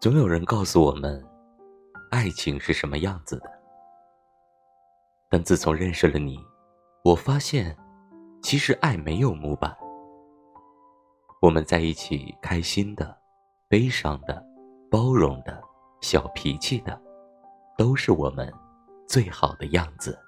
总有人告诉我们爱情是什么样子的。但自从认识了你我发现其实爱没有模板。我们在一起开心的悲伤的包容的小脾气的都是我们最好的样子。